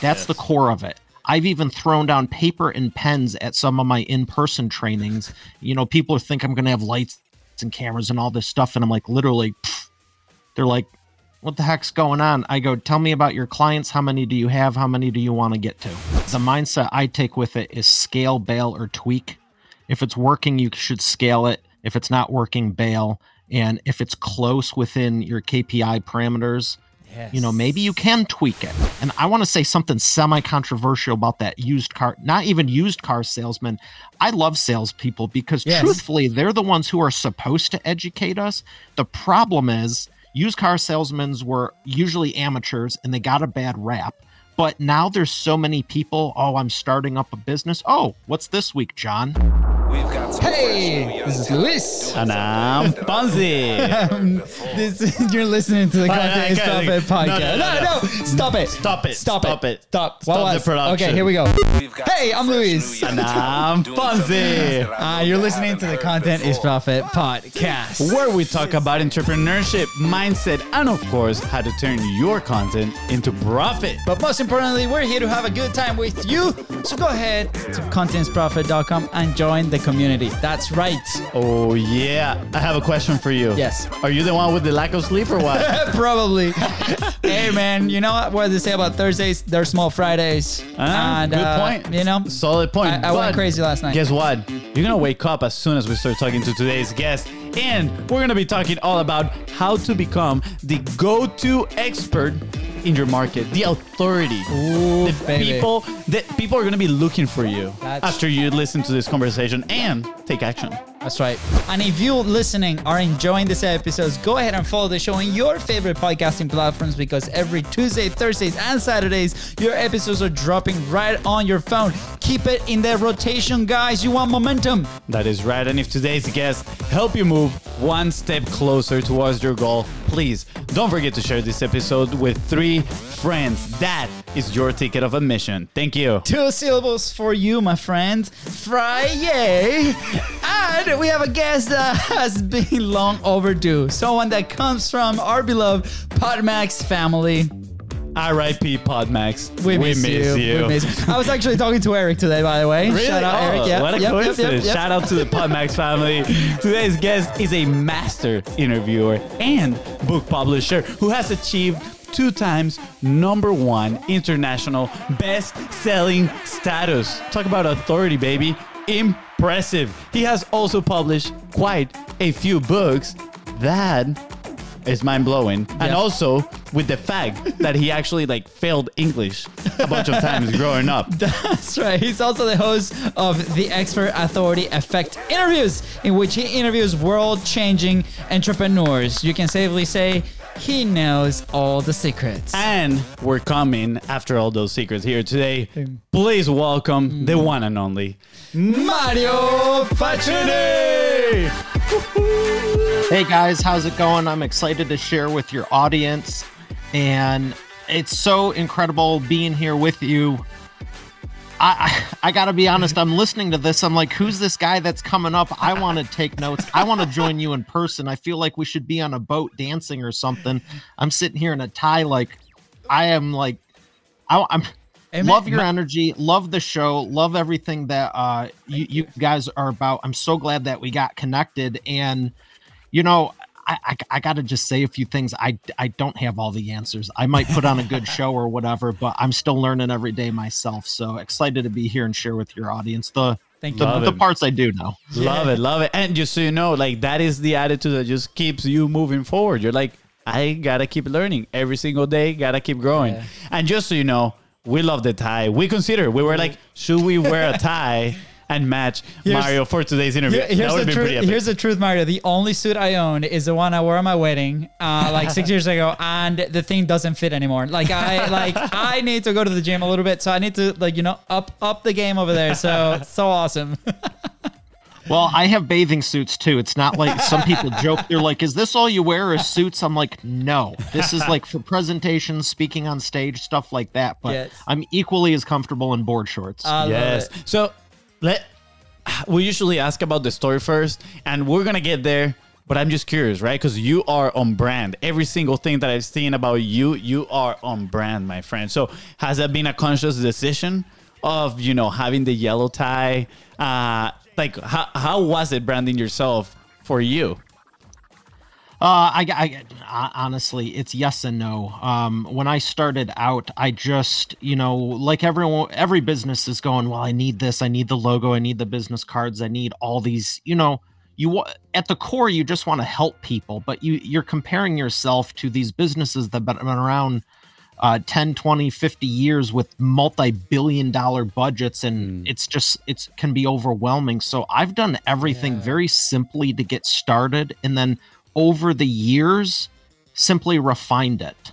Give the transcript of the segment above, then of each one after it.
That's the core of it. I've even thrown down paper and pens at some of my in-person trainings. You know, people think I'm going to have lights and cameras and all this stuff, and I'm like, literally, pff. they're like, "What the heck's going on?" I go, "Tell me about your clients. How many do you have? How many do you want to get to?" The mindset I take with it is scale, bail, or tweak. If it's working, you should scale it. If it's not working, bail. And if it's close within your KPI parameters, you know, maybe you can tweak it. And I want to say something semi controversial about that used car, not even used car salesman. I love salespeople because Yes. truthfully, they're the ones who are supposed to educate us. The problem is, used car salesmen were usually amateurs and they got a bad rap. But now there's so many people. Oh, I'm starting up a business. Oh, what's this week, John? Hey, this is Luis. And I'm Fonzie. This you're listening to the Content is okay, Stop. It podcast. No, No, no, no, no. stop it. Stop it. Stop, Stop it. it. Stop. Stop What the production. Okay, here we go. Hey, I'm Luis. And I'm Fonzie. Uh, you're listening to the Content is Profit podcast. Where we talk about entrepreneurship, mindset, and of course, how to turn your content into profit. But most importantly, we're here to have a good time with you. So go ahead to contentsprofit.com and join the community. That's right. Oh, yeah. I have a question for you. Yes. Are you the one with the lack of sleep or what? Probably. hey, man, you know what? What do they say about Thursdays? They're small Fridays. Ah, and, good uh, point. You know, Solid point. I- I went crazy last night. Guess what? You're gonna wake up as soon as we start talking to today's guest, and we're gonna be talking all about how to become the go-to expert in your market, the authority. Ooh, the baby. people that people are gonna be looking for you That's- after you listen to this conversation and take action. That's right. And if you listening are enjoying this episodes, go ahead and follow the show on your favorite podcasting platforms because every Tuesday, Thursdays, and Saturdays, your episodes are dropping right on your phone. Keep it in the rotation, guys. You want momentum. That is right. And if today's guest help you move one step closer towards your goal, please don't forget to share this episode with three friends. That is your ticket of admission. Thank you. Two syllables for you, my friend. Friday. And we have a guest that has been long overdue. Someone that comes from our beloved Podmax family. R.I.P. Podmax. We, miss, you. We miss you. I was actually talking to Eric today, by the way. Really? Shout out Oh, Eric. Yep, what a yep, yep, yep, coincidence. yep. Shout out to the Podmax family. Today's guest is a master interviewer and book publisher who has achieved two times number one international best-selling status. Talk about authority, baby. Impressive. He has also published quite a few books that is mind blowing, and also with the fact that he actually like failed English a bunch of times growing up. That's right. He's also the host of the Expert Authority Effect interviews, in which he interviews world changing entrepreneurs. You can safely say he knows all the secrets. And we're coming after all those secrets here today. Please welcome the one and only Mario Faccioni! Hey guys, how's it going? I'm excited to share with your audience, and it's so incredible being here with you. I, I, I gotta be honest, I'm listening to this. I'm like, who's this guy that's coming up? I want to take notes. I want to join you in person. I feel like we should be on a boat dancing or something. I'm sitting here in a tie, like, I am like, I, man, love your energy, love the show, love everything that uh, you, you guys are about. I'm so glad that we got connected, and you know, I, I, I got to just say a few things. I, I don't have all the answers. I might put on a good show or whatever, but I'm still learning every day myself. So excited to be here and share with your audience the Thank the, you. Love the parts I do know. Love it, love it. And just so you know, like that is the attitude that just keeps you moving forward. You're like, I gotta keep learning every single day, gotta keep growing. Yeah. And just so you know, we love the tie. We consider we were like, should we wear a tie and match Here's- Mario for today's interview? Here- that here's, would the be truth, pretty epic. here's the truth, Mario. The only suit I own is the one I wore at my wedding, uh, like six years ago, and the thing doesn't fit anymore. Like I like I need to go to the gym a little bit, so I need to like you know up up the game over there. So so awesome. Well, I have bathing suits too. It's not like some people joke. They're like, "Is this all you wear? Is suits?" I'm like, "No, this is like for presentations, speaking on stage, stuff like that." But Yes. I'm equally as comfortable in board shorts. I yes. So let we usually ask about the story first, and we're gonna get there. But I'm just curious, right? Because you are on brand. Every single thing that I've seen about you, you are on brand, my friend. So has that been a conscious decision of you know having the yellow tie? Uh, like how how was it branding yourself for you? Uh, I, I, honestly, it's yes and no. Um, when I started out, I just, you know, like everyone, every business is going, well, I need this, I need the logo, I need the business cards, I need all these, you know, you at the core, you just want to help people, but you, you're comparing yourself to these businesses that have been around uh, 10, 20, 50 years with multi-billion dollar budgets. And mm. it's just, it's can be overwhelming. So I've done everything yeah. very simply to get started. And then over the years simply refined it.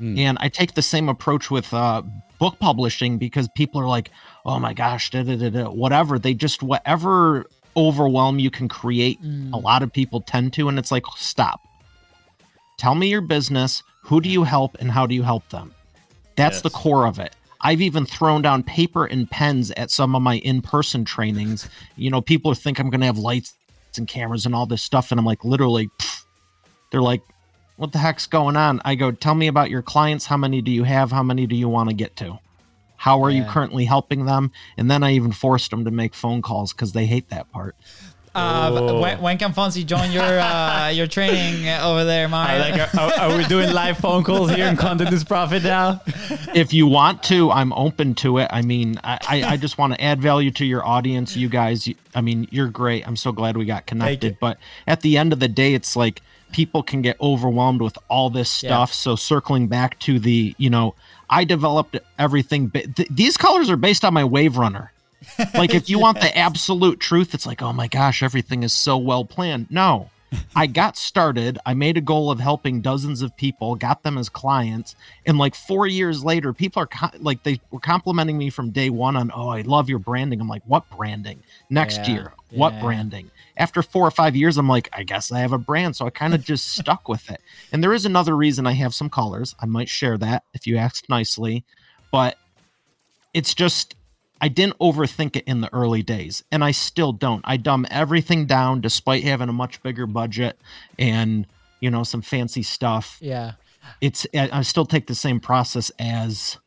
Mm. And I take the same approach with uh, book publishing because people are like, oh my gosh, da, da, da, whatever. They just, whatever overwhelm you can create, mm. a lot of people tend to. And it's like, stop. Tell me your business. Who do you help and how do you help them? That's yes. the core of it. I've even thrown down paper and pens at some of my in person trainings. You know, people think I'm going to have lights and cameras and all this stuff. And I'm like, literally, pff, they're like, what the heck's going on? I go, tell me about your clients. How many do you have? How many do you want to get to? How are yeah. you currently helping them? And then I even forced them to make phone calls because they hate that part. Uh, oh. when, when, can Fonzie join your uh, your training over there, Mario? Like, are, are, we doing live phone calls here in Content is Profit now? If you want to, I'm open to it. I mean, I, I just want to add value to your audience. You guys, I mean, you're great. I'm so glad we got connected. But at the end of the day, it's like people can get overwhelmed with all this stuff. Yeah. So circling back to the, you know, I developed everything. Th- these colors are based on my Wave Runner like if you yes. want the absolute truth, it's like, oh my gosh, everything is so well planned. No. I got started. I made a goal of helping dozens of people, got them as clients, and like four years later, people are co- like they were complimenting me from day one on, "Oh, I love your branding." I'm like, "What branding? Next yeah, year, what yeah. branding?" After four or five years, I'm like, "I guess I have a brand," so I kind of just stuck with it. And there is another reason I have some colors. I might share that if you ask nicely, but it's just I didn't overthink it in the early days, and I still don't. I dumb everything down despite having a much bigger budget and you know some fancy stuff. Yeah, it's I still take the same process as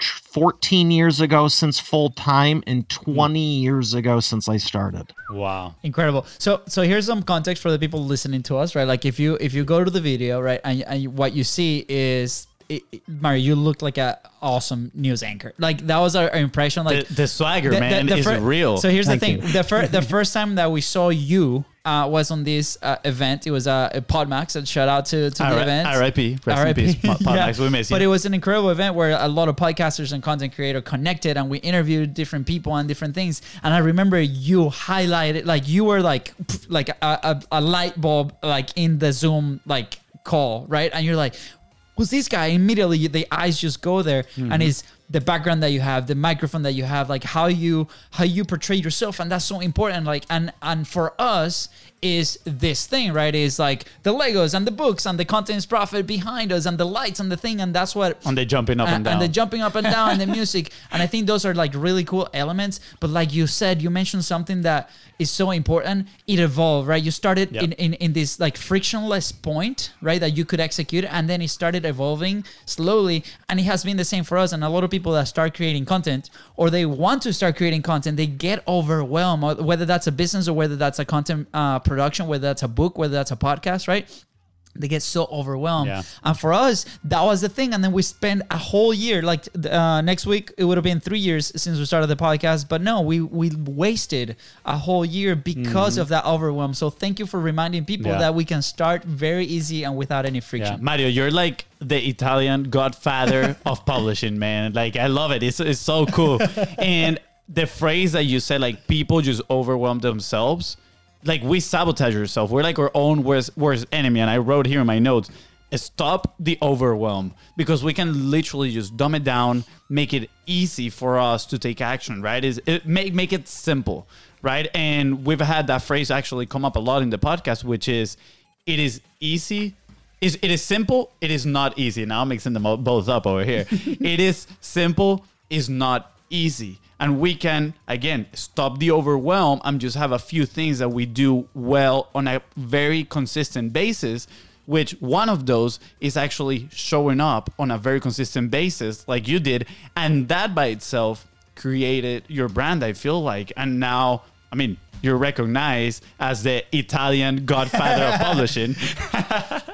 14 years ago since full time and 20 years ago since I started. Wow. Incredible. So so here's some context for the people listening to us, right? Like if you if you go to the video, right, and, and what you see is it, Mario, you look like a awesome news anchor. Like that was our, our impression. Like the, the swagger, the, man, the, the is fir- real. So here's Thank the thing: you. the first the first time that we saw you uh, was on this uh, event. It was uh, a Podmax. And shout out to, to the event. R.I.P. R.I.P. Podmax. yeah. We miss you. But it was an incredible event where a lot of podcasters and content creator connected, and we interviewed different people on different things. And I remember you highlighted, like you were like like a, a, a light bulb, like in the Zoom like call, right? And you're like, who's this guy? Immediately the eyes just go there, mm-hmm. and is the background that you have, the microphone that you have, like how you how you portray yourself, and that's so important. Like and and for us, is this thing, right? Is like the Legos and the books and the contents Profit behind us and the lights and the thing, and that's what. And they jumping up and, and down. And the jumping up and down and the music. And I think those are like really cool elements. But like you said, you mentioned something that is so important. It evolved, right? You started yep. in, in, in this like frictionless point, right? That you could execute. And then it started evolving slowly. And it has been the same for us. And a lot of people that start creating content or they want to start creating content, they get overwhelmed, whether that's a business or whether that's a content uh, production, whether that's a book, whether that's a podcast, right? They get so overwhelmed. Yeah. And for us, that was the thing. And then we spent a whole year, like uh, next week, it would have been three years since we started the podcast. But no, we we wasted a whole year because mm-hmm. of that overwhelm. So thank you for reminding people yeah. that we can start very easy and without any friction. Yeah. Mario, you're like the Italian godfather of publishing, man. Like I love it. It's it's so cool. and the phrase that you said, like people just overwhelm themselves like we sabotage ourselves. We're like our own worst worst enemy. And I wrote here in my notes, stop the overwhelm because we can literally just dumb it down, make it easy for us to take action. Right? Is it make make it simple, right? And we've had that phrase actually come up a lot in the podcast, which is, it is easy. Is it is simple? It is not easy. Now I'm mixing them both up over here. it is simple. Is not easy and we can again stop the overwhelm and just have a few things that we do well on a very consistent basis which one of those is actually showing up on a very consistent basis like you did. And that by itself created your brand i feel like. And now i mean you're recognized as the italian godfather of publishing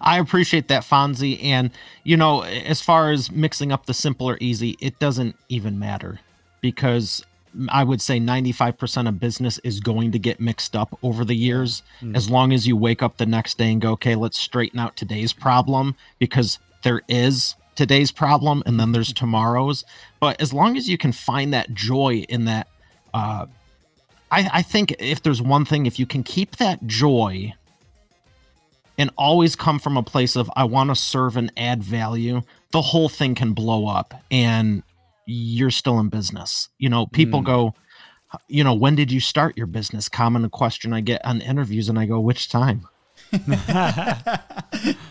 I appreciate that, Fonzie. And, you know, as far as mixing up the simple or easy, it doesn't even matter because I would say 95% of business is going to get mixed up over the years. Mm. As long as you wake up the next day and go, okay, let's straighten out today's problem because there is today's problem and then there's tomorrow's. But as long as you can find that joy in that, uh, I, I think if there's one thing, if you can keep that joy and always come from a place of I want to serve and add value, the whole thing can blow up and you're still in business. You know, people mm. go, you know, when did you start your business? Common question I get on interviews, and I go, which time?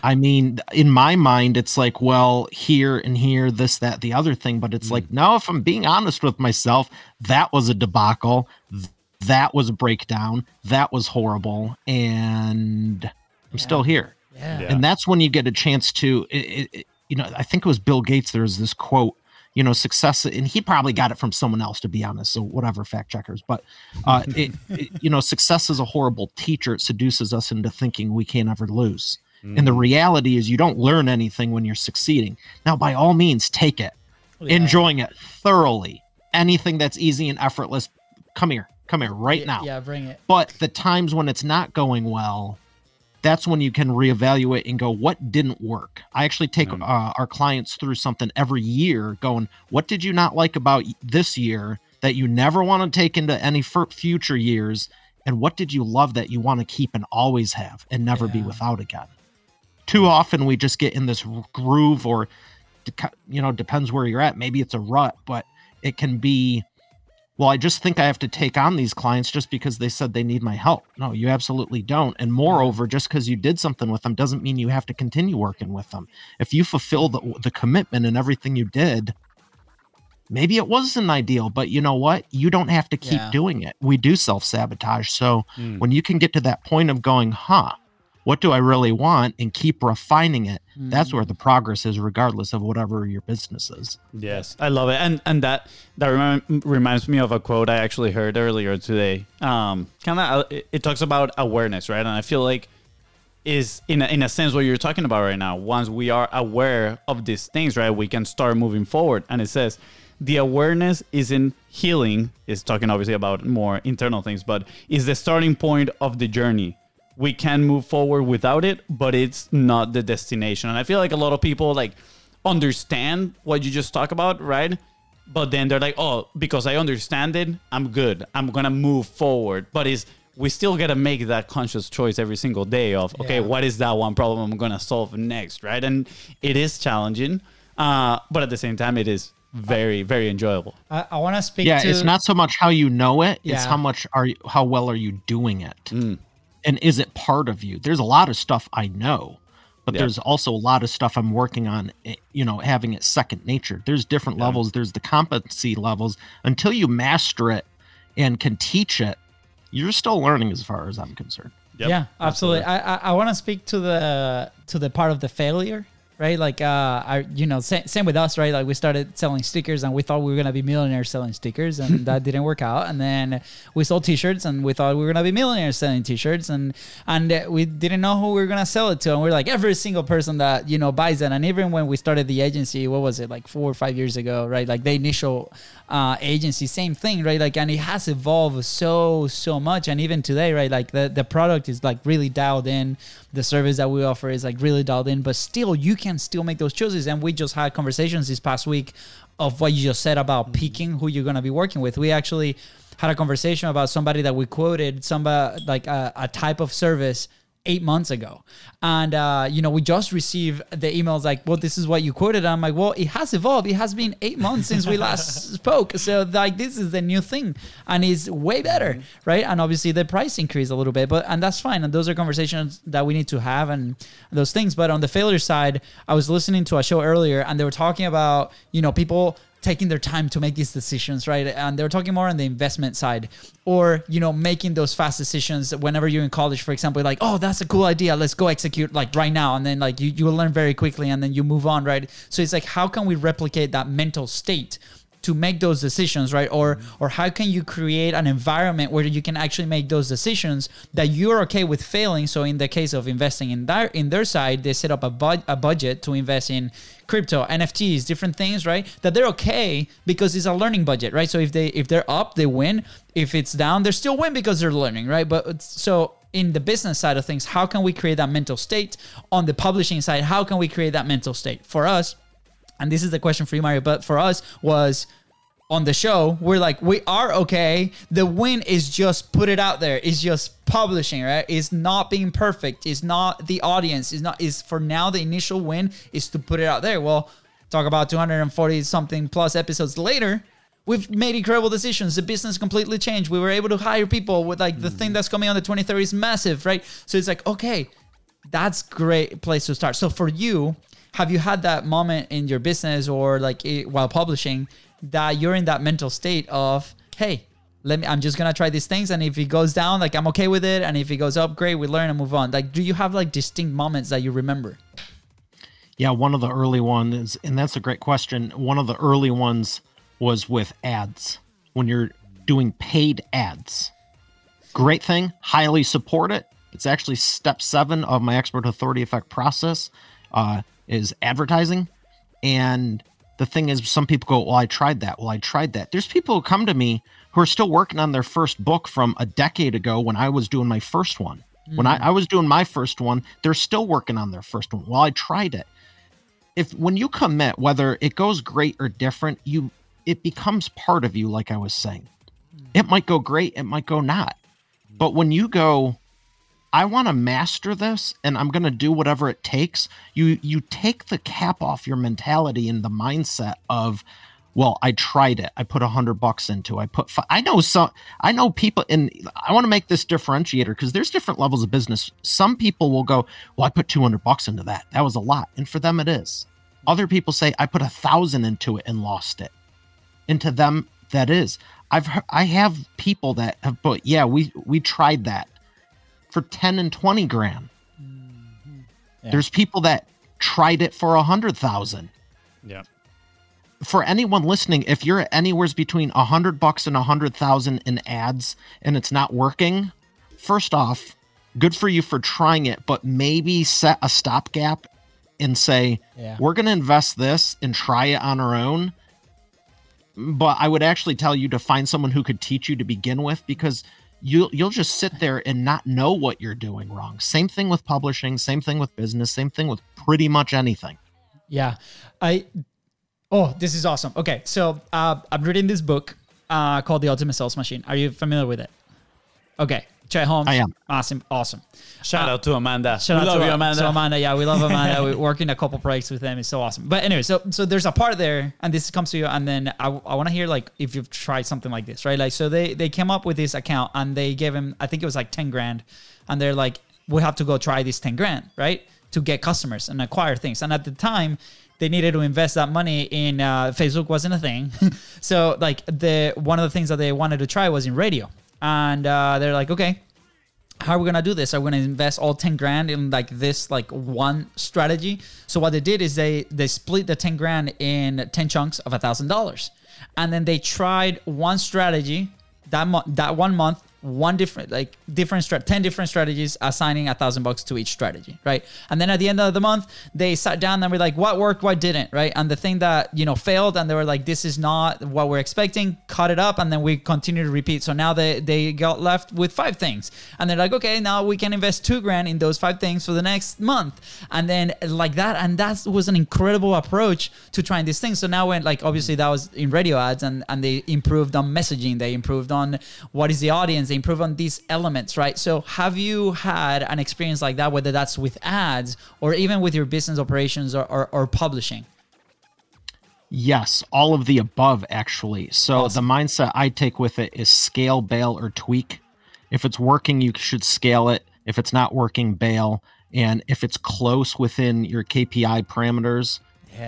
I mean, in my mind, it's like, well, here and here, this, that, the other thing. But it's mm. like, no, if I'm being honest with myself, that was a debacle. That was a breakdown. That was horrible. And I'm yeah. still here. Yeah. yeah. And that's when you get a chance to, it, it, you know, I think it was Bill Gates. There's this quote, you know, success, and he probably got it from someone else, to be honest. So whatever, fact checkers. But, uh, it, it, you know, success is a horrible teacher. It seduces us into thinking we can't ever lose. Mm. And the mm. reality is, you don't learn anything when you're succeeding. Now, by all means, take it, yeah. enjoying it thoroughly. Anything that's easy and effortless, come here, come here right now. Yeah, bring it. But the times when it's not going well, that's when you can reevaluate and go, what didn't work? I actually take uh, our clients through something every year, going, what did you not like about this year that you never want to take into any future years? And what did you love that you want to keep and always have and never yeah. be without again? Too often we just get in this groove, or, you know, depends where you're at. Maybe it's a rut, but it can be well, I just think I have to take on these clients just because they said they need my help. No, you absolutely don't. And moreover, just because you did something with them doesn't mean you have to continue working with them. If you fulfill the, the commitment and everything you did, maybe it wasn't ideal, but you know what? You don't have to keep yeah. doing it. We do self sabotage. So mm. when you can get to that point of going, huh, what do I really want and keep refining it. Mm-hmm. That's where the progress is, regardless of whatever your business is. Yes, I love it, and and that that remind, reminds me of a quote I actually heard earlier today. Um, kind of, it, it talks about awareness, right? And I feel like is in a, in a sense what you're talking about right now. Once we are aware of these things, right, we can start moving forward. And it says the awareness isn't healing. Is talking obviously about more internal things, but is the starting point of the journey we can move forward without it, but it's not the destination. And I feel like a lot of people like understand what you just talked about, right? But then they're like, oh, because I understand it, I'm good. I'm gonna move forward. But it's we still gotta make that conscious choice every single day of okay, yeah. what is that one problem I'm gonna solve next, right? And it is challenging, uh, but at the same time, it is very very enjoyable. I, I want to speak. Yeah, to... it's not so much how you know it; yeah. it's how much are you, how well are you doing it. Mm and is it part of you? There's a lot of stuff I know, but yeah. there's also a lot of stuff I'm working on, eh, you know, having it second nature. There's different yeah. levels, there's the competency levels. Until you master it and can teach it, you're still learning as far as I'm concerned. Yep. Yeah, absolutely. absolutely. I I, I want to speak to the to the part of the failure right? Like, uh, I, you know, same, same with us, right? Like, we started selling stickers, and we thought we were gonna be millionaires selling stickers, and that didn't work out. And then we sold T-shirts, and we thought we were gonna be millionaires selling T-shirts, and and we didn't know who we were gonna sell it to, and we are like every single person that you know buys it. And even when we started the agency, what was it like four or five years ago, right? Like the initial uh, agency, same thing, right? Like, and it has evolved so so much, and even today, right? Like the the product is like really dialed in the service that we offer is like really dialed in, but still you can still make those choices. And we just had conversations this past week of what you just said about mm-hmm. picking who you're going to be working with. We actually had a conversation about somebody that we quoted, somebody like a, a type of service eight months ago. And, uh, you know, we just received the emails like, well, this is what you quoted. I'm like, well, it has evolved. It has been eight months since we last spoke. So, like, this is the new thing and it's way better, mm-hmm. right? And obviously the price increased a little bit, but, and that's fine. And those are conversations that we need to have and those things. But on the failure side, I was listening to a show earlier and they were talking about, you know, people taking their time to make these decisions, right? And they're talking more on the investment side, or you know, making those fast decisions whenever you're in college, for example, like, oh, that's a cool idea, let's go execute like right now, and then like you you will learn very quickly, and then you move on, right? So it's like, how can we replicate that mental state? To make those decisions right? Or mm-hmm. or how can you create an environment where you can actually make those decisions that you're okay with failing? So in the case of investing in their in their side they set up a, bud, a budget to invest in crypto nfts different things right? That they're okay because it's a learning budget right? So if they if they're up they win. If it's down they still win because they're learning right? But it's- so in the business side of things how can we create that mental state? On the publishing side how can we create that mental state? For us and this is the question for you, Mario. But for us, was on the show, we're like, we are okay. The win is just put it out there. It's just publishing, right? It's not being perfect. It's not the audience. It's not. Is for now the initial win is to put it out there. Well, talk about 240 something plus episodes later. We've made incredible decisions. The business completely changed. We were able to hire people with like the thing that's coming on the 23rd is massive, right? So it's like, okay, that's great place to start. So for you, have you had that moment in your business or like eh, while publishing that you're in that mental state of, hey, let me, I'm just gonna try these things, and if it goes down, like I'm okay with it, and if it goes up, great, we learn and move on. Like, do you have like distinct moments that you remember? Yeah, one of the early ones, and that's a great question. One of the early ones was with ads. When you're doing paid ads, great thing. Highly support it. It's actually step seven of my expert authority effect process. Uh, is advertising, and the thing is, some people go, "Well, I tried that. Well, I tried that." There's people who come to me who are still working on their first book from a decade ago when I was doing my first one. When I, mm. I was doing my first one, they're still working on their first one. Well, I tried it if when you commit whether it goes great or different you it becomes part of you like i was saying mm. it might go great it might go not but when you go i want to master this and i'm going to do whatever it takes. You you take the cap off your mentality and the mindset of well i tried it. I put a hundred bucks into i put fi- i know some i know people and i want to make this differentiator because there's different levels of business. Some people will go well i put 200 bucks into that. That was a lot. And for them it is. Other people say i put a thousand into it and lost it. And to them that is. I've i have people that have put yeah we we tried that for 10 and 20 grand mm-hmm. Yeah. there's people that tried it for a hundred thousand Yeah. for anyone listening, if you're anywhere's between a hundred bucks and a hundred thousand in ads and it's not working, first off, good for you for trying it, but maybe set a stopgap and say, Yeah. we're going to invest this and try it on our own. But I would actually tell you to find someone who could teach you to begin with because you'll you'll just sit there and not know what you're doing wrong. Same thing with publishing, same thing with business, same thing with pretty much anything. Yeah, I. Oh, this is awesome. Okay, so uh, I'm reading this book uh, called The Ultimate Sales Machine. Are you familiar with it? Okay, Chet Holmes. I am. Awesome, awesome. Shout out to Amanda. Shout we out love to you, Amanda. So Amanda, yeah, we love Amanda. We're working a couple projects with them. It's so awesome. But anyway, so so there's a part there, and this comes to you, and then I, I want to hear like if you've tried something like this, right? Like so they they came up with this account and they gave him I think it was like ten grand, and they're like we have to go try this ten grand, right, to get customers and acquire things. And at the time. They needed to invest that money in uh, Facebook wasn't a thing, so like the one of the things that they wanted to try was in radio, and uh, they're like, okay, how are we gonna do this? Are we gonna invest all 10 grand in like this like one strategy? So what they did is they they split the 10 grand in 10 chunks of a thousand dollars. And then they tried one strategy that month that one month, one different like different strat 10 different strategies assigning a thousand bucks to each strategy, right? And then at the end of the month, they sat down and were like, what worked, what didn't, right? And the thing that you know failed and they were like, this is not what we're expecting, cut it up, and then we continue to repeat. So now they they got left with five things. And they're like, okay, now we can invest two grand in those five things for the next month. And then like that. And that was an incredible approach to trying these things. So now when like obviously that was in radio ads and, and they improved on messaging, they improved on what is the audience, they improved on these elements, right? So have you had an experience like that, whether that's with ads or even with your business operations or, or, or publishing? Yes, all of the above, actually. So the mindset I take with it is scale, bail, or tweak. If it's working, you should scale it. If it's not working, bail. And if it's close within your KPI parameters,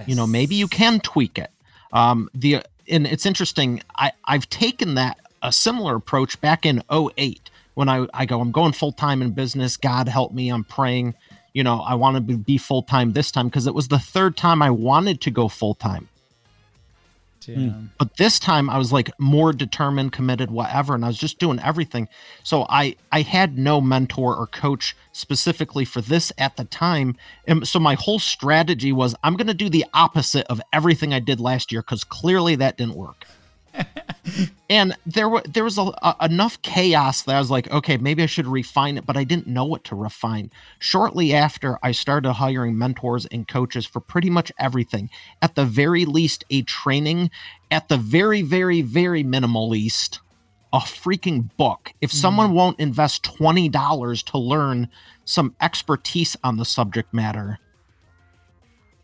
you know, maybe you can tweak it. Um, the and it's interesting. I I've taken that a similar approach back in 08 when I I go I'm going full time in business. God help me. I'm praying. You know, I want to be full time this time because it was the third time I wanted to go full time. Damn. Hmm. But this time I was like more determined, committed, whatever, and I was just doing everything. So I I had no mentor or coach specifically for this at the time. And so my whole strategy was I'm going to do the opposite of everything I did last year cuz clearly that didn't work. and there was there was a, a, enough chaos that I was like, okay, maybe I should refine it, but I didn't know what to refine. Shortly after, I started hiring mentors and coaches for pretty much everything. At the very least, a training. At the very, very, very minimal least, a freaking book. If mm-hmm. someone won't invest twenty dollars to learn some expertise on the subject matter,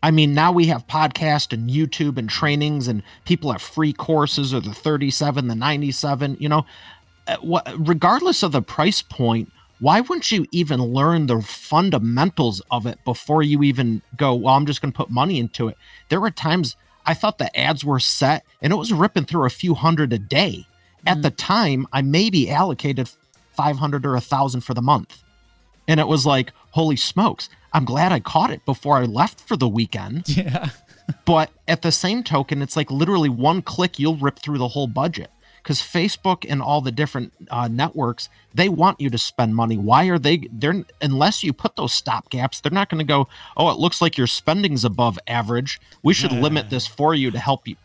I mean, now we have podcast and YouTube and trainings, and people have free courses or the 37, the 97. You know, Uh, regardless of the price point, why wouldn't you even learn the fundamentals of it before you even go, well, I'm just going to put money into it? There were times I thought the ads were set and it was ripping through a few hundred a day. At the time, I maybe allocated 500 or a thousand for the month. And it was like, holy smokes, I'm glad I caught it before I left for the weekend. Yeah. But at the same token, it's like literally one click, you'll rip through the whole budget. Because Facebook and all the different uh, networks, they want you to spend money. Why are they? They're unless you put those stop gaps, they're not going to go. Oh, it looks like your spending's above average. We should limit this for you to help you.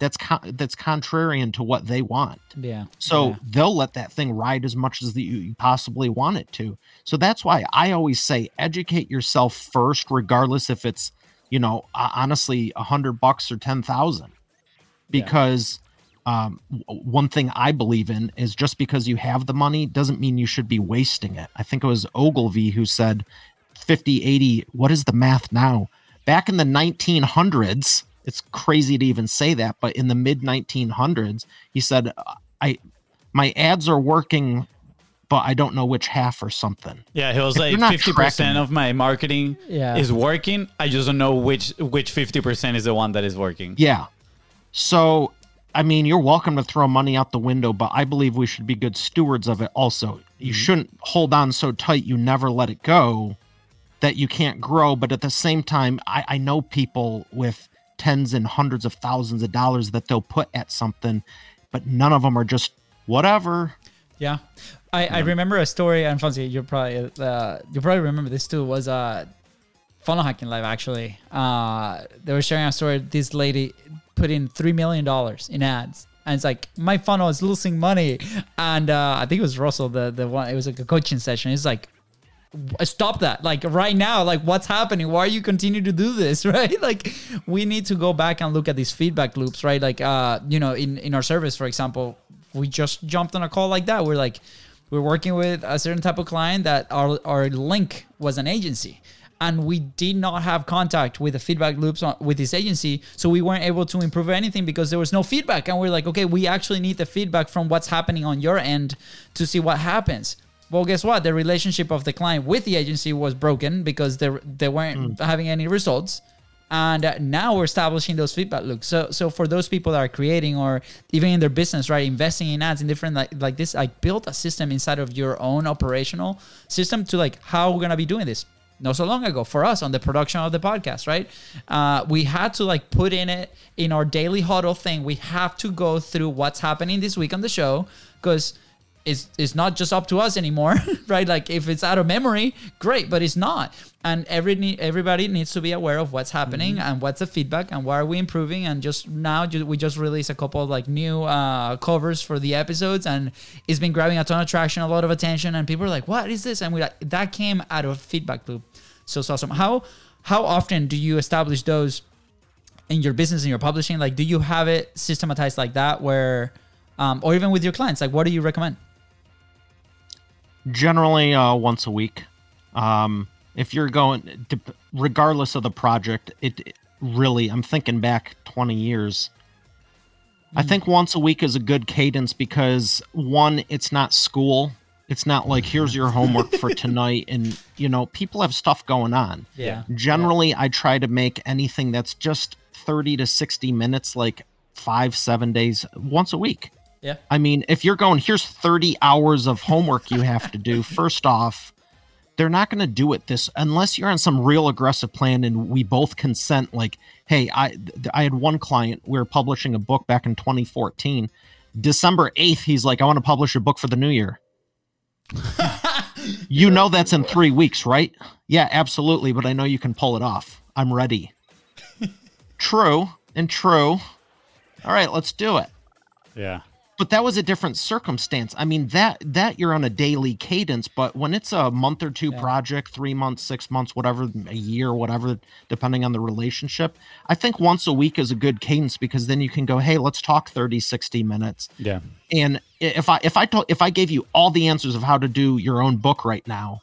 That's con- that's contrarian to what they want. Yeah. So yeah. they'll let that thing ride as much as the, you possibly want it to. So that's why I always say educate yourself first, regardless if it's, you know, uh, honestly, a hundred bucks or 10,000. Because um, one thing I believe in is just because you have the money doesn't mean you should be wasting it. I think it was Ogilvy who said 50, 80, what is the math now? Back in the 1900s, it's crazy to even say that, but in the mid 1900s, he said, I my ads are working, but I don't know which half or something. Yeah, he was If like fifty percent it. of my marketing Yeah. is working. I just don't know which which fifty percent is the one that is working. Yeah. So, I mean, you're welcome to throw money out the window, but I believe we should be good stewards of it also. You mm-hmm. shouldn't hold on so tight you never let it go that you can't grow. But at the same time, I, I know people with tens and hundreds of thousands of dollars that they'll put at something, but none of them are just whatever. Yeah, I, I remember a story, and Fonzie, you probably uh, you probably remember this too. Was uh, funnel hacking live actually. Uh, they were sharing a story. This lady put in three million dollars in ads, and it's like my funnel is losing money. And uh, I think it was Russell, the the one. It was like a coaching session. It's like stop that. Like right now like what's happening? Why are you continue to do this right? Like we need to go back and look at these feedback loops right? Like uh you know in in our service for example we just jumped on a call like that. We're like we're working with a certain type of client that our our link was an agency. And we did not have contact with the feedback loops on, with this agency. So we weren't able to improve anything because there was no feedback. And we're like okay we actually need the feedback from what's happening on your end to see what happens well, guess what? The relationship of the client with the agency was broken because they they weren't having any results, and now we're establishing those feedback loops. So so for those people that are creating or even in their business, right, investing in ads in different like like this, like build a system inside of your own operational system to like how we're gonna be doing this. Not so long ago for us on the production of the podcast, right? Uh, we had to like put in it in our daily huddle thing. We have to go through what's happening this week on the show because it's it's not just up to us anymore, right? Like if it's out of memory, great, but it's not. And every everybody needs to be aware of what's happening and what's the feedback and why are we improving. And just now, we just released a couple of like new uh, covers for the episodes, and it's been grabbing a ton of traction, a lot of attention, and people are like, "What is this?" And we like that came out of feedback loop. So it's awesome. How how often do you establish those in your business and your publishing? Like, do you have it systematized like that, where um, or even with your clients? Like, what do you recommend? Generally uh, once a week. Um, if you're going, dep- regardless of the project, it, it really, I'm thinking back 20 years. I think once a week is a good cadence because one, it's not school. It's not like here's your homework for tonight and you know, people have stuff going on. Yeah. Generally, I try to make anything that's just 30 to 60 minutes like 5 7 days once a week. Yeah. I mean, if you're going here's 30 hours of homework you have to do, first off, they're not going to do it this unless you're on some real aggressive plan and we both consent like hey i i had one client we were publishing a book back in 2014 december 8th he's like i want to publish a book for the new year. You know that's in three weeks right? Yeah absolutely but i know you can pull it off. I'm ready. True and true. All right let's do it. Yeah. But that was a different circumstance. I mean that that you're on a daily cadence, but when it's a month or two project, three months, six months, whatever, a year, whatever, depending on the relationship, I think once a week is a good cadence because then you can go, hey, let's talk 30, 60 minutes. Yeah. And if I if I told if I gave you all the answers of how to do your own book right now,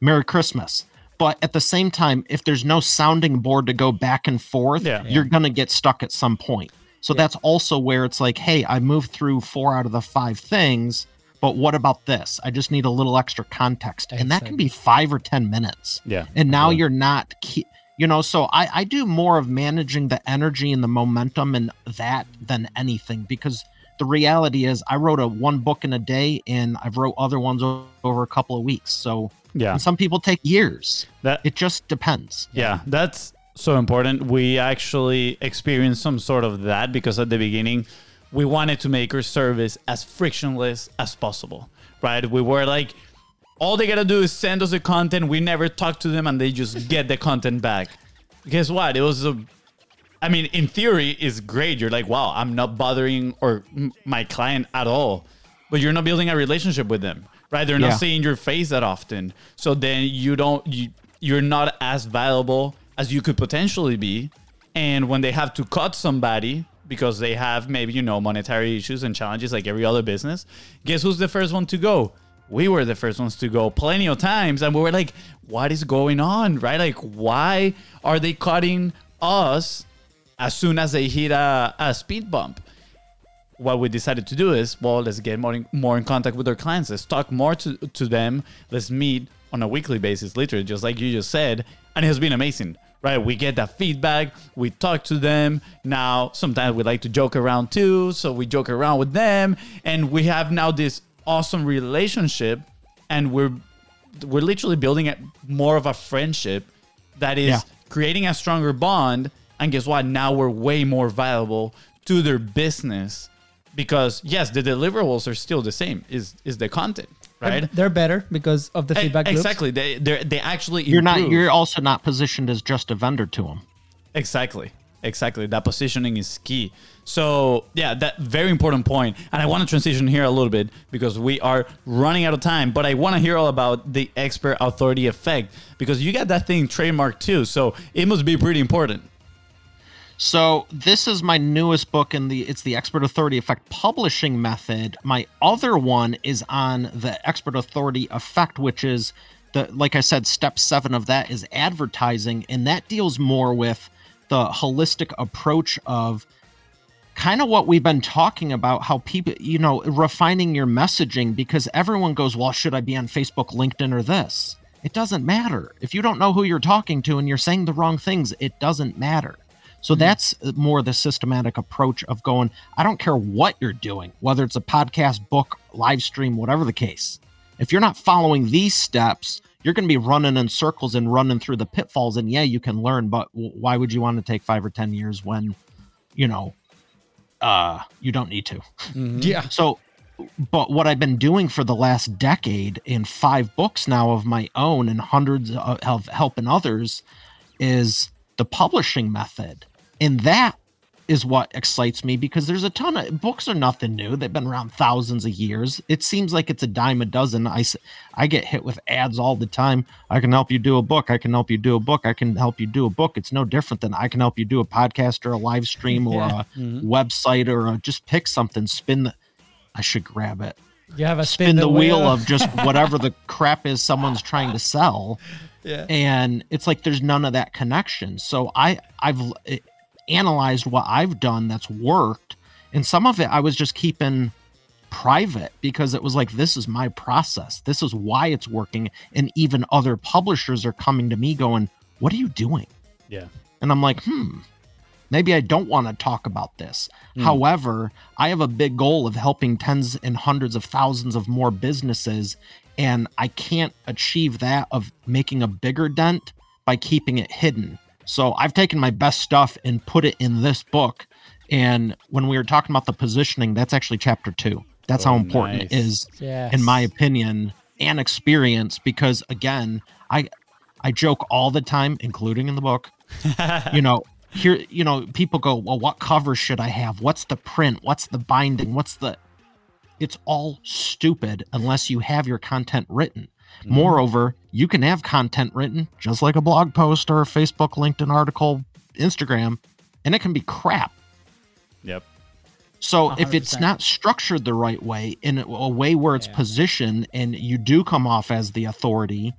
Merry Christmas. But at the same time, if there's no sounding board to go back and forth, Yeah. you're gonna get stuck at some point. So that's also where it's like, hey, I moved through four out of the five things, but what about this? I just need a little extra context, and that can be five or ten minutes. Yeah. And now Absolutely. you're not, ke- you know. So I I do more of managing the energy and the momentum and that than anything because the reality is I wrote a one book in a day, and I've wrote other ones over a couple of weeks. So Yeah. and some people take years. That It just depends. Yeah, that's so important. We actually experienced some sort of that because at the beginning, we wanted to make our service as frictionless as possible, right? We were like, all they gotta do is send us the content. We never talk to them and they just get the content back. Guess what? It was a, I mean, in theory, it's great. You're like, wow, I'm not bothering or m- my client at all, but you're not building a relationship with them, right? They're Yeah. not seeing your face that often, so then you don't, you, you're not as valuable as you could potentially be. And when they have to cut somebody because they have maybe you know monetary issues and challenges like every other business, guess who's the first one to go? we were the first ones to go plenty of times. And we were like what is going on right? Like why are they cutting us as soon as they hit a, a speed bump? What we decided to do is well let's get more in, more in contact with our clients. Let's talk more to, to them. Let's meet on a weekly basis literally just like you just said. And it has been amazing right? We get that feedback we talk to them. Now sometimes we like to joke around too so we joke around with them. And we have now this awesome relationship and we're we're literally building a, more of a friendship that is Yeah. creating a stronger bond. And guess what? Now we're way more valuable to their business because yes the deliverables are still the same is is the content right They're better because of the feedback loops. exactly they they they actually You're not. You're also not positioned as just a vendor to them. Exactly. Exactly. That positioning is key. So, yeah, that very important point. And I want to transition here a little bit because we are running out of time, but I want to hear all about the expert authority effect because you got that thing trademarked too. So, it must be pretty important. So this is my newest book in the it's the expert authority effect publishing method. My other one is on the expert authority effect which is the like I said step 7 of that is advertising and that deals more with the holistic approach of kind of what we've been talking about how people you know refining your messaging because everyone goes well should i be on facebook linkedin or this? It doesn't matter. If you don't know who you're talking to and you're saying the wrong things it doesn't matter so that's more the systematic approach of going i don't care what you're doing whether it's a podcast book live stream whatever the case. If you're not following these steps you're going to be running in circles and running through the pitfalls and yeah you can learn but why would you want to take five or ten years when you know uh you don't need to? Yeah. so but what i've been doing for the last decade in five books now of my own and hundreds of, of helping others is the publishing method. And that is what excites me because there's a ton of books are nothing new. They've been around thousands of years. It seems like it's a dime a dozen. I, I get hit with ads all the time. I can help you do a book. I can help you do a book. I can help you do a book. It's no different than i can help you do a podcast or a live stream or Yeah. a mm-hmm. website or a, just pick something spin the i should grab it. You have a spin the wheel. of just whatever the crap is someone's trying to sell Yeah. and it's like there's none of that connection so i i've eh, analyzed what i've done that's worked and some of it i was just keeping private because it was like this is my process. This is why it's working and even other publishers are coming to me going, "What are you doing?" Yeah. And I'm like, "Hmm, maybe I don't want to talk about this. Hmm. However, I have a big goal of helping tens and hundreds of thousands of more businesses, and I can't achieve that of making a bigger dent by keeping it hidden. So I've taken my best stuff and put it in this book. And when we were talking about the positioning, that's actually chapter two. That's how Oh, important it nice. is, Yes. in my opinion, and experience. Because again, I I joke all the time, including in the book, you know here you know people go well what cover should i have? What's the print? What's the binding? What's the it's all stupid unless you have your content written. Mm-hmm. Moreover you can have content written just like a blog post or a facebook linkedin article instagram and it can be crap. Yep. so if it's not structured the right way in a way where it's positioned and you do come off as the authority,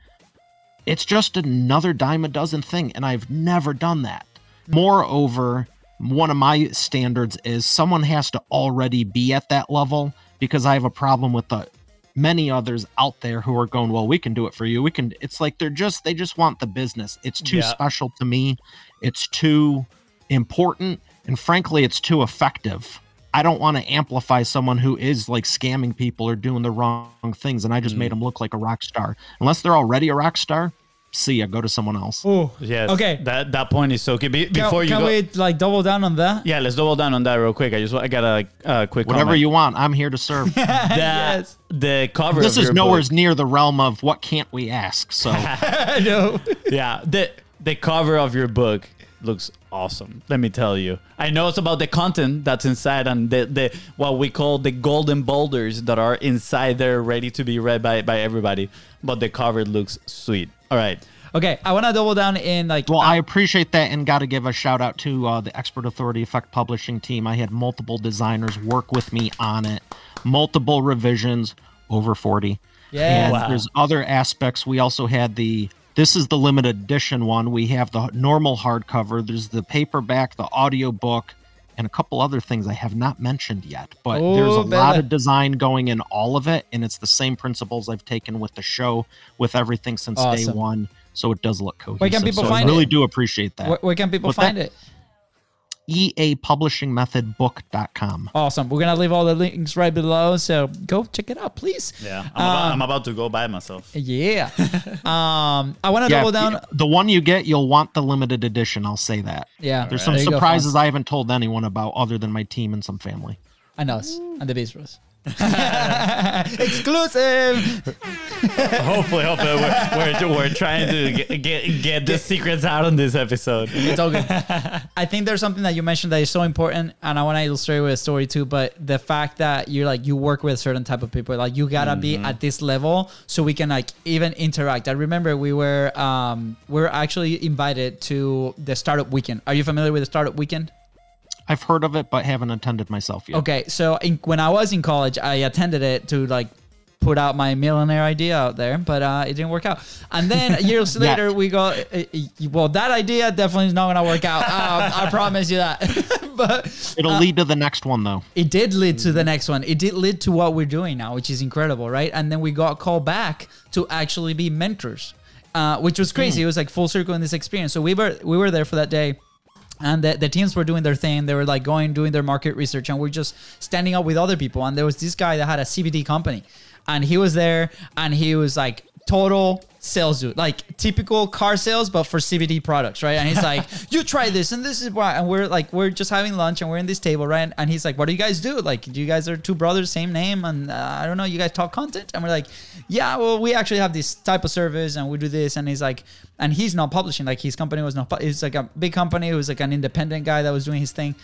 it's just another dime a dozen thing. And I've never done that. Moreover, one of my standards is someone has to already be at that level because I have a problem with the many others out there who are going, well, we can do it for you. We can. It's like they're just they just want the business. It's too Yeah. special to me. It's too important, and frankly, it's too effective. I don't want to amplify someone who is like scamming people or doing the wrong things, and I just made mm. them look like a rock star. Unless they're already a rock star, see ya. Go to someone else. Oh, Yes. Okay. That that point is so key. Be- Can, before you can go, we like double down on that? yeah, let's double down on that real quick. I just I got a uh, quick Whatever comment. you want, I'm here to serve. That Yes. the cover. this of is your nowhere book- near the realm of what can't we ask. So I know. yeah the the cover of your book looks awesome let me tell you i know it's about the content that's inside and the, the what we call the golden boulders that are inside there ready to be read by, by everybody but the cover looks sweet all right Okay, I want to double down in like. Well, I appreciate that and got to give a shout out to uh, the Expert Authority Effect Publishing team. I had multiple designers work with me on it, multiple revisions, over 40. Yeah. And Wow. there's other aspects. We also had the, this is the limited edition one. We have the normal hardcover, there's the paperback, the audio book, and a couple other things I have not mentioned yet. But oh, there's a Oh, lot of design going in all of it. And it's the same principles I've taken with the show, with everything since day one. So it does look cohesive. Where can people so find I really it? do appreciate that. where, where can people But find that- it? Eapublishingmethodbook.com. Awesome. We're gonna leave all the links right below, so go check it out, please. yeah i'm, about, Um, I'm about to go buy myself Yeah. um, I want to Yeah, double down. the one you get, you'll want the limited edition. I'll say that. Yeah. There's some There you go, surprises I haven't told anyone about other than my team and some family. and us and the Biz Bros. Exclusive. hopefully hopefully we're, we're, we're trying to get, get get the secrets out on this episode It's all good. I think there's something that you mentioned that is so important, and I want to illustrate with a story too. But the fact that you're like you work with certain type of people, like you gotta be at this level so we can like even interact. I remember we were um we were actually invited to the startup weekend. Are you familiar with the startup weekend? I've heard of it, but haven't attended myself yet. Okay, so in, when I was in college, I attended it to like put out my millionaire idea out there, but uh, it didn't work out. And then years later, we go, uh, uh, well, that idea definitely is not going to work out. Um, I promise you that. but It'll lead to the next one, though. it did lead to the next one. It did lead to what we're doing now, which is incredible, right? And then we got called back to actually be mentors, uh, which was crazy. It was like full circle in this experience. So we were we were there for that day. And the, the teams were doing their thing. They were like going, doing their market research, and we're just standing up with other people. And there was this guy that had a CBD company, and he was there, and he was like total sales dude, like typical car sales, but for CBD products, right? And he's like, "You try this, and this is why." And we're like, we're just having lunch, and we're in this table, right? And he's like, "What do you guys do? Like, do you guys are two brothers, same name, and uh, I don't know, you guys talk content?" And we're like, "Yeah, well, we actually have this type of service, and we do this." And he's like, and he's not publishing, like his company was not. pu- It's like a big company. It was like an independent guy that was doing his thing.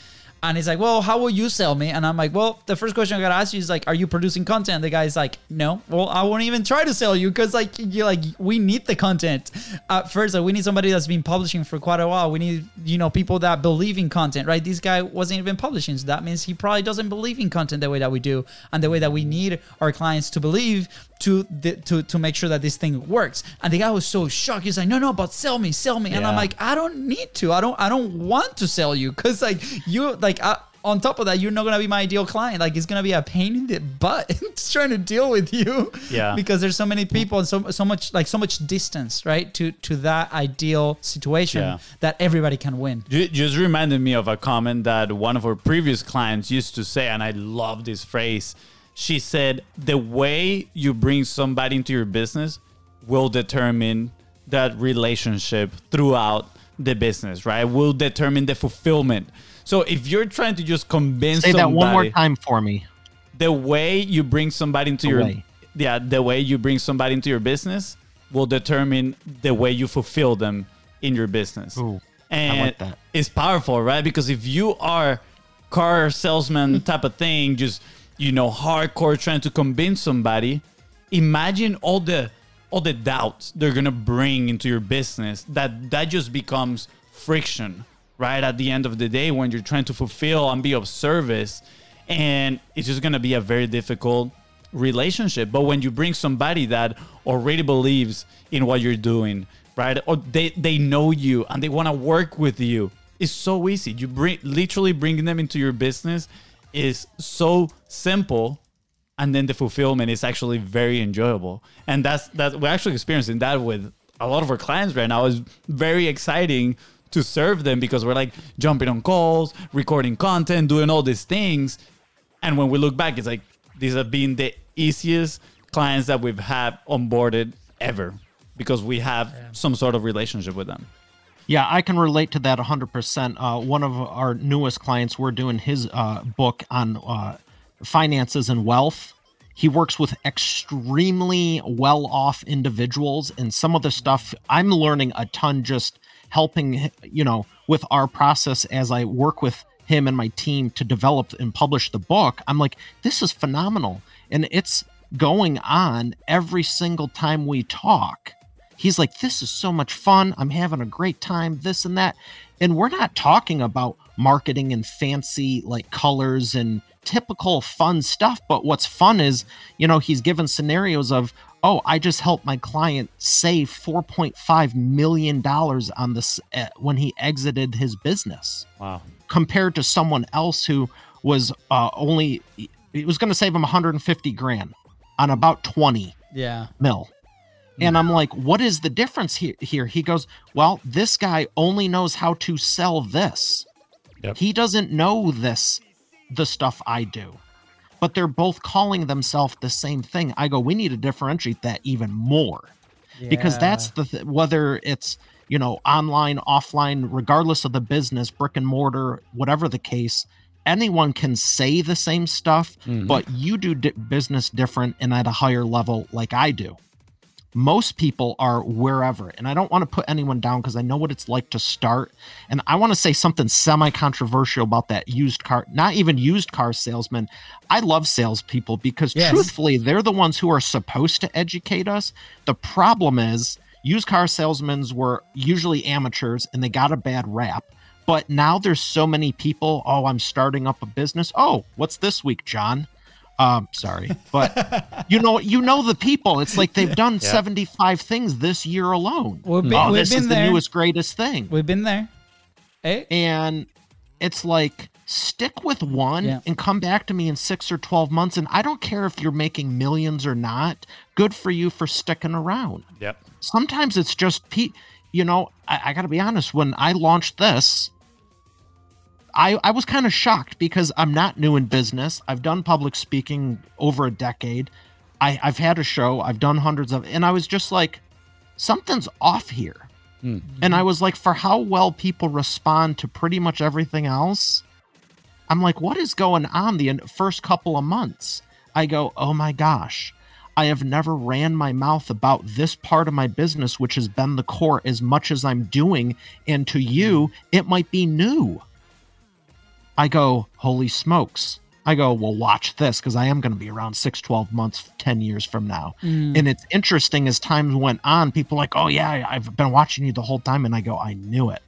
And he's like, well, how will you sell me? And I'm like, well, the first question I gotta ask you is like, are you producing content? The guy's like, no. Well, I won't even try to sell you because like you're like, we need the content. At first, like, we need somebody that's been publishing for quite a while. We need, you know, people that believe in content, right? This guy wasn't even publishing, so that means he probably doesn't believe in content the way that we do and the way that we need our clients to believe to the, to to make sure that this thing works. And the guy was so shocked. He's like, no, no, but sell me, sell me. And I'm like, I don't need to. I don't I don't want to sell you because like you like I uh, on top of that, you're not gonna be my ideal client. Like it's gonna be a pain in the butt it's trying to deal with you. Yeah. Because there's so many people and so so much like so much distance, right? To to that ideal situation Yeah. that everybody can win. Ju- Just reminded me of a comment that one of our previous clients used to say, and I love this phrase. She said, The way you bring somebody into your business will determine that relationship throughout the business, right? Will determine the fulfillment. So if you're trying to just convince Say that one more time for me. the way you bring somebody into your way. yeah the way you bring somebody into your business will determine the way you fulfill them in your business Ooh, and like that. it's powerful right because if you are car salesman type of thing just you know hardcore trying to convince somebody imagine all the all the doubts they're gonna bring into your business that that just becomes friction right at the end of the day when you're trying to fulfill and be of service. And it's just gonna be a very difficult relationship. But when you bring somebody that already believes in what you're doing right? Or they they know you and they want to work with you it's so easy. You bring literally bringing them into your business is so simple and then the fulfillment is actually very enjoyable. And that's that we're actually experiencing that with a lot of our clients right now. Is very exciting to serve them because we're like jumping on calls recording content doing all these things and when we look back it's like these have been the easiest clients that we've had onboarded ever because we have some sort of relationship with them Yeah, I can relate to that 100%. Uh, one of our newest clients, we're doing his uh, book on uh, finances and wealth. He works with extremely well off individuals, and some of the stuff I'm learning a ton just helping, you know, with our process as I work with him and my team to develop and publish the book. I'm like, this is phenomenal. And it's going on every single time we talk he's like this is so much fun i'm having a great time this and that and we're not talking about marketing and fancy like colors and typical fun stuff but what's fun is you know he's given scenarios of oh i just helped my client save 4.5 million dollars on this uh, when he exited his business wow compared to someone else who was uh, only it was going to save him 150 grand on about 20 Yeah. mil. And I'm like, what is the difference here? Here he goes, well, this guy only knows how to sell this. Yep. He doesn't know this, the stuff I do. But they're both calling themselves the same thing. I go, we need to differentiate that even more because that's the th- whether it's you know online, offline, regardless of the business, brick and mortar, whatever the case. Anyone can say the same stuff, mm-hmm. but you do di- business different and at a higher level, like I do most people are wherever. And i don't want to put anyone down because i know what it's like to start. And i want to say something semi-controversial about that used car not even used car salesman. I love salespeople because Yes. truthfully they're the ones who are supposed to educate us. The problem is used car salesmen were usually amateurs and they got a bad rap. But now there's so many people oh i'm starting up a business. Oh what's this week john um sorry but you know you know the people. It's like they've done 75 things this year alone. We've been- oh we've this been is the newest greatest thing. We've been there. Hey. and it's like stick with one Yeah. and come back to me in six or 12 months and i don't care if you're making millions or not. Good for you for sticking around. Yep. Sometimes it's just pe- you know I, I gotta be honest when i launched this I, I was kind of shocked because I'm not new in business. I've done public speaking over a decade. I, I've had a show. I've done hundreds of, and I was just like, something's off here. Hmm. And I was like, for how well people respond to pretty much everything else, I'm like, what is going on the first couple of months? I go, oh my gosh, I have never ran my mouth about this part of my business, which has been the core as much as I'm doing. And to you, it might be new. I go, holy smokes. I go, well, watch this because I am going to be around six, 12 months, 10 years from now. Mm. And it's interesting as time went on, people like, oh, yeah, I've been watching you the whole time. And I go, I knew it.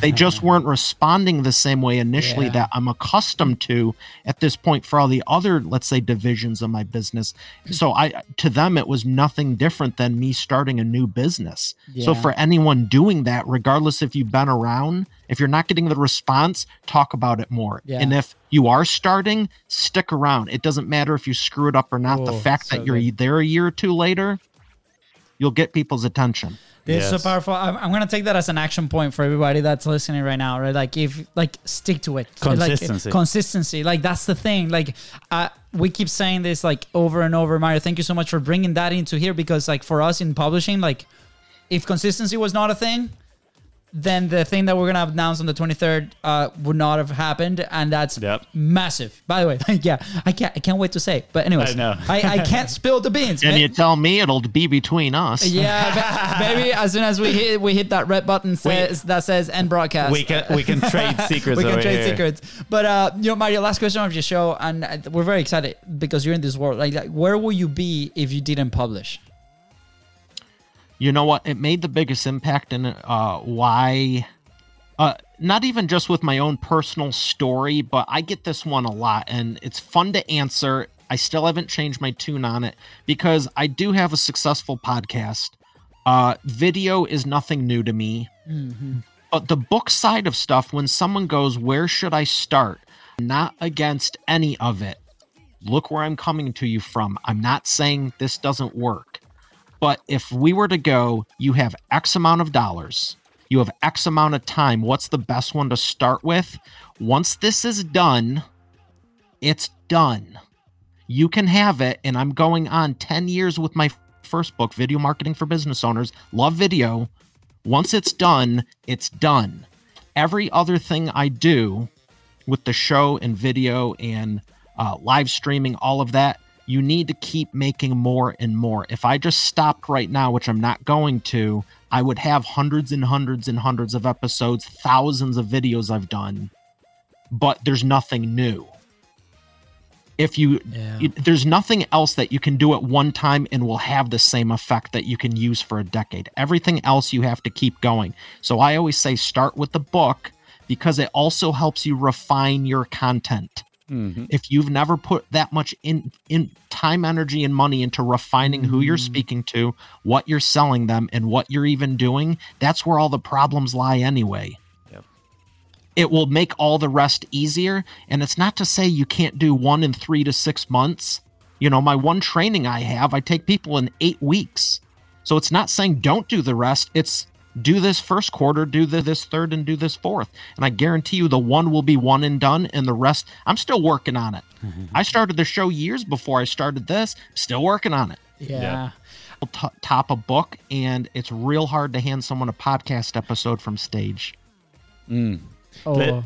They just weren't responding the same way initially Yeah. that I'm accustomed to at this point for all the other, let's say, divisions of my business. So I to them it was nothing different than me starting a new business. So for anyone doing that, regardless if you've been around, if you're not getting the response, talk about it more. Yeah. And if you are starting, stick around. It doesn't matter if you screw it up or not. the Oh, fact so that you're good. there a year or two later, you'll get people's attention. This is Yes. so powerful. I'm, I'm gonna take that as an action point for everybody that's listening right now, right? Like if like stick to it, Consistency. like, consistency. Like that's the thing. Like uh, we keep saying this like over and over. Mario, thank you so much for bringing that into here because like for us in publishing, like if consistency was not a thing, then the thing that we're gonna announce on the 23rd uh, would not have happened, and that's Yep. massive. By the way, yeah, I can't I can't wait to say. But anyways, I know. I, I can't spill the beans. And Ma- you tell me it'll be between us. yeah, ba- baby. As soon as we hit we hit that red button says that says end broadcast. We can we can trade secrets. we can over trade here. secrets. But uh, you know, Mario, last question of your show, and uh, we're very excited because you're in this world. Like, like, where will you be if you didn't publish? You know what? It made the biggest impact in uh why uh not even just with my own personal story but i get this one a lot and it's fun to answer. I still haven't changed my tune on it because i do have a successful podcast. Uh video is nothing new to me. But the book side of stuff when someone goes where should i start? Not against any of it. Look where i'm coming to you from. I'm not saying this doesn't work but if we were to go, you have X amount of dollars, you have X amount of time. What's the best one to start with? Once this is done, it's done. You can have it. And I'm going on 10 years with my first book, Video Marketing for Business Owners. Love video. Once it's done, it's done. Every other thing I do with the show and video and uh, live streaming, all of that, you need to keep making more and more. If I just stopped right now, which I'm not going to, I would have hundreds and hundreds and hundreds of episodes, thousands of videos I've done, but there's nothing new. If you, Yeah. there's nothing else that you can do at one time and will have the same effect that you can use for a decade. Everything else you have to keep going. So I always say start with the book because it also helps you refine your content Mm-hmm. if you've never put that much in in time energy and money into refining who you're mm. speaking to what you're selling them and what you're even doing that's where all the problems lie anyway. Yep. it will make all the rest easier and it's not to say you can't do one in three to six months. You know my one training i have i take people in eight weeks. So it's not saying don't do the rest it's do this first quarter do the, this third and do this fourth. And i guarantee you the one will be one and done and the rest i'm still working on it. Mm-hmm. I started the show years before i started this. Still working on it. Yeah. T- top a book and it's real hard to hand someone a podcast episode from stage. Mm. Oh, Let-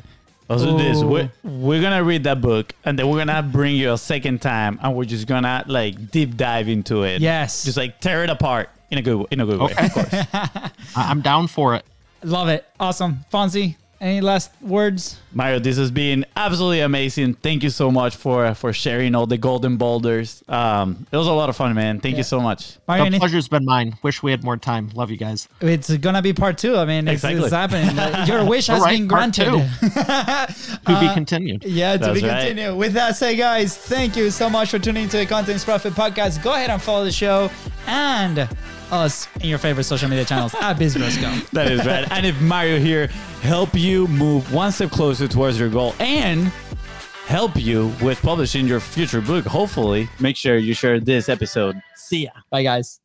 Let's do this. We're, we're gonna read that book, and then we're gonna bring you a second time, and we're just gonna like deep dive into it. Yes. just like tear it apart in a good in a good way. Of course. I- i'm down for it love it. Awesome, Fonzie. Any last words? Mario, this has been absolutely amazing. Thank you so much for for sharing all the golden boulders. Um, it was a lot of fun, man. Thank Yeah. you so much. Mario, the pleasure's been mine wish we had more time love you guys It's gonna be part two. I mean, it's, Exactly. it's happening. Uh, Your wish has All right, been part granted. two. to be continued Yeah, to That's be right. continued. With that said, guys, thank you so much for tuning into the Contents Profit Podcast. Go ahead and follow the show and us in your favorite social media channels at BizBrosco. That is right. and if Mario here help you move one step closer towards your goal and help you with publishing your future book, hopefully, make sure you share this episode. See ya. Bye, guys.